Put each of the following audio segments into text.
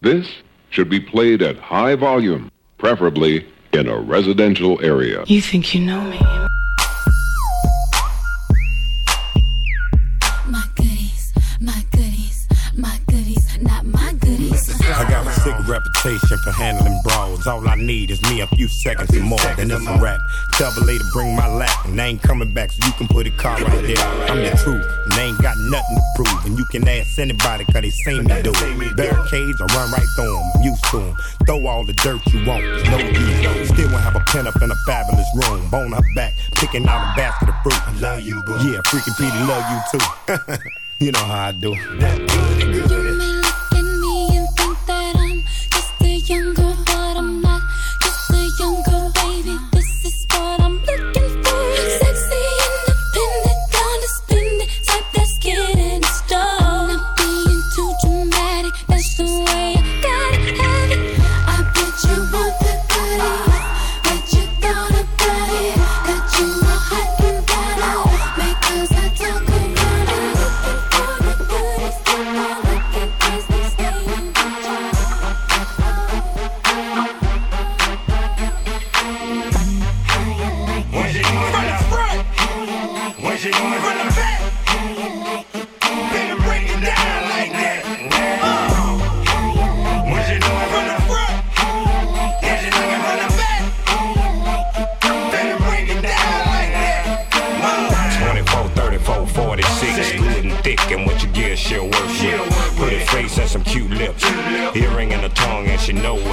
This should be played at high volume, preferably in a residential area. You think you know me? My goodies, my goodies, my goodies, not my goodies. I got a sick reputation for handling brawls. All I need is me a few seconds and more, then it's a wrap. Tell the lady bring my lap, and they ain't coming back, so you can put a car right there. I'm the truth, and they ain't got nothing to prove. And you can ask anybody, cause they seen me do it. Barricades, I run right through them, I'm used to them. Throw all the dirt you want, there's no use. Still won't have a pen up in a fabulous room. Bone her back, picking out a basket of fruit. I love you, boo. Yeah, freaking Petey love you too. you know how I do. You may look at me and think that I'm just a young girl,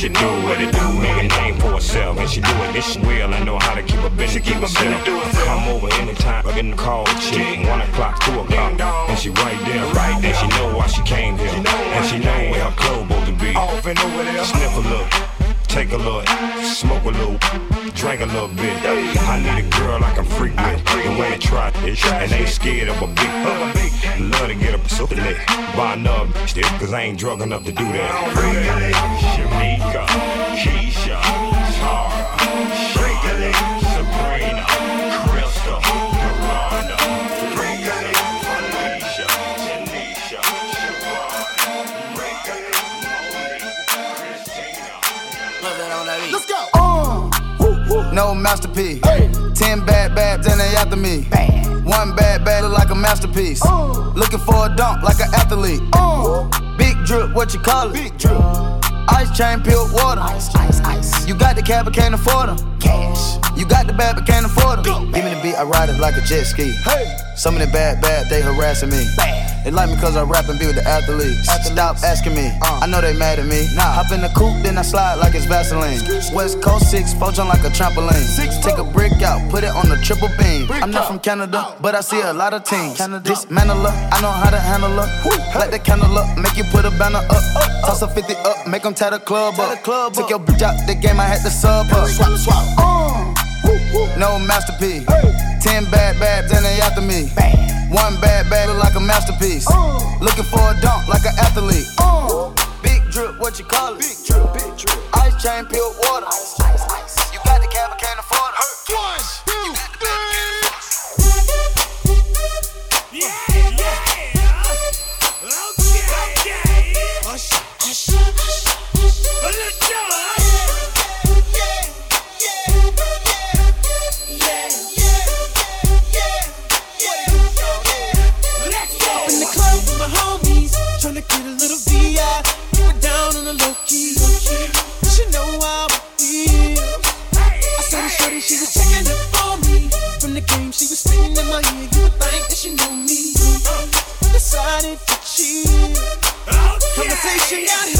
she know what to do, what to do. Make a name for herself, and she do it this well. I know how to keep a business keep herself. Come over anytime, I get the call, chick. One o'clock, two o'clock, and she right there, right there. She know why she came here, and she know where her clothes supposed to be. Sniff a look. Take a look, smoke a little, drink a little bit. I need a girl I can freak with, the way to try it, and ain't scared of a big to get up so lit, buy another stick, cause I ain't drunk enough to do that. Shamika, Keisha, Tara, Shirley, Sabrina, Crystal, Miranda, Freaky, Felicia, Siobhan, Rika, Monique, Christina. Let's go. Uh, no masterpiece. Ten bad babs and they after me. One bad bad look like a masterpiece. Looking for a dunk like an athlete. Big drip, what you call it? Big drip. Ice chain, peeled water. Ice, ice, ice. You got the cab, but can't afford them. Cash. You got the bad, but can't afford them. Give me the beat, I ride it like a jet ski. Hey. Some of the bad, bad, they harassing me. They like me cause I rap and be with the athletes. Stop asking me, I know they mad at me. Hop in the coupe, then I slide like it's Vaseline. West Coast 6, poach on like a trampoline. Six, Take a brick out, put it on the triple beam. I'm not from Canada, but I see a lot of teams. Dismantle her, I know how to handle her. Light the candle up, make you put a banner up. Toss a 50 up, make them tie the club up. Took your bitch out the game, I had to sub her. Uh, No masterpiece. Ten bad babs and they after me. Bam. One bad bad look like a masterpiece. Looking for a dunk like an athlete. Big drip, what you call it? Big drip, big drip. Ice chain, pure water. Ice, ice, ice. You got the cab, can't afford Conversation got heavy.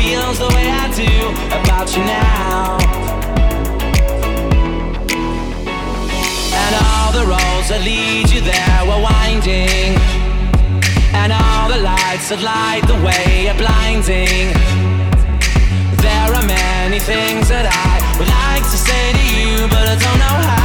feels the way I do about you now. And all the roads that lead you there were winding. And all the lights that light the way are blinding. There are many things that I would like to say to you, but I don't know how.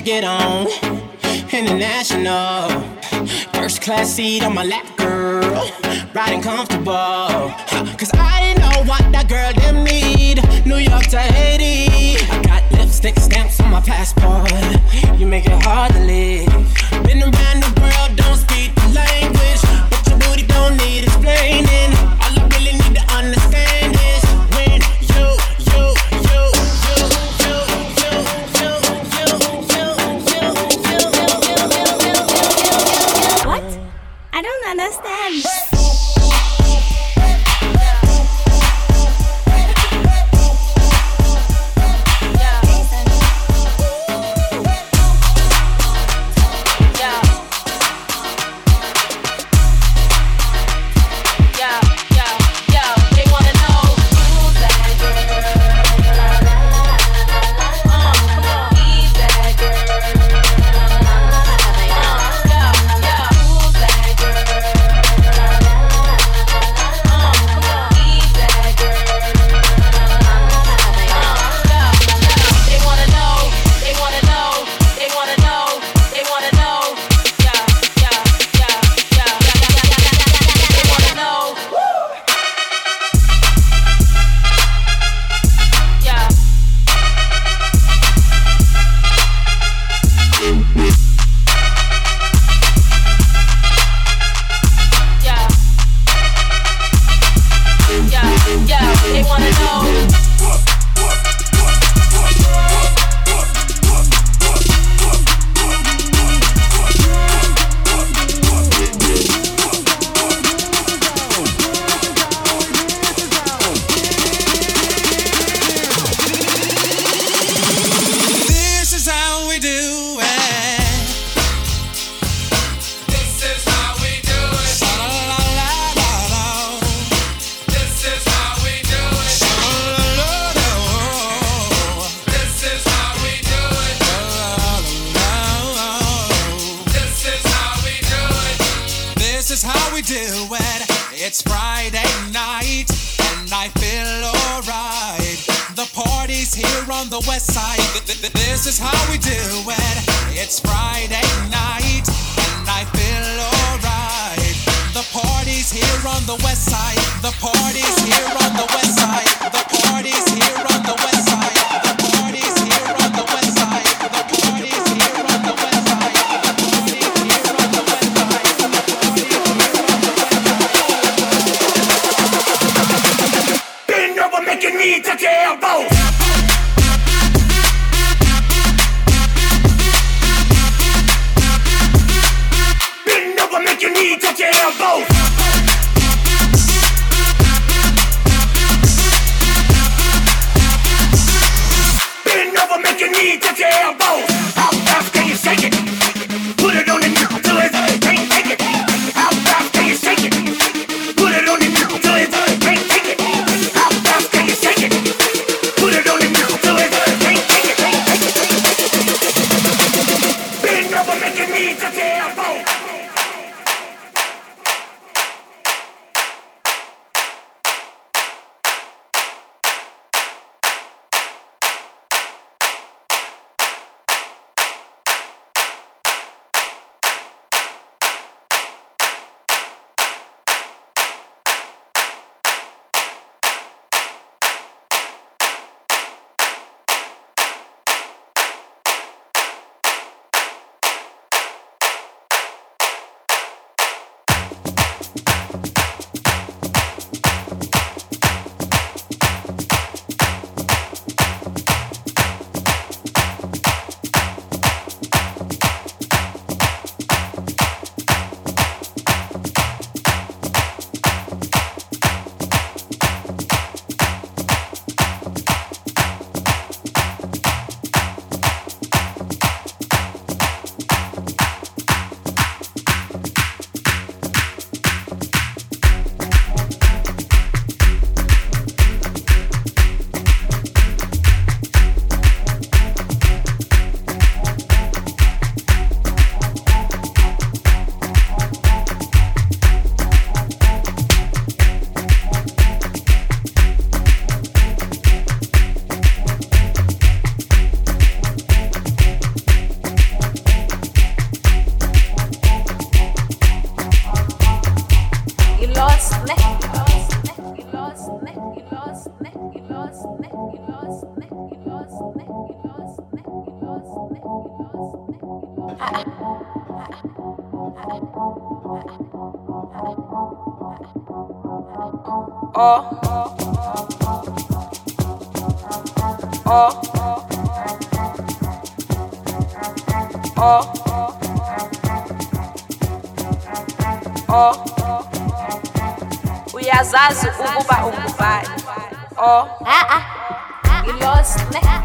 You get on. International. First class seat on my lap, girl. Riding comfortable. Cause I know what that girl them need. New York to Haiti. I got lipstick stamps on my passport. You make it hard to live. the party's here on the west side. This is how we do it. It's Friday night, and I feel alright. The party's here on the west side. The party's here on the west side. The party's here on the west side. Ó. Ó. Ó. Ó. O O o O o Bubai. Ó. Ah, ah. O O né?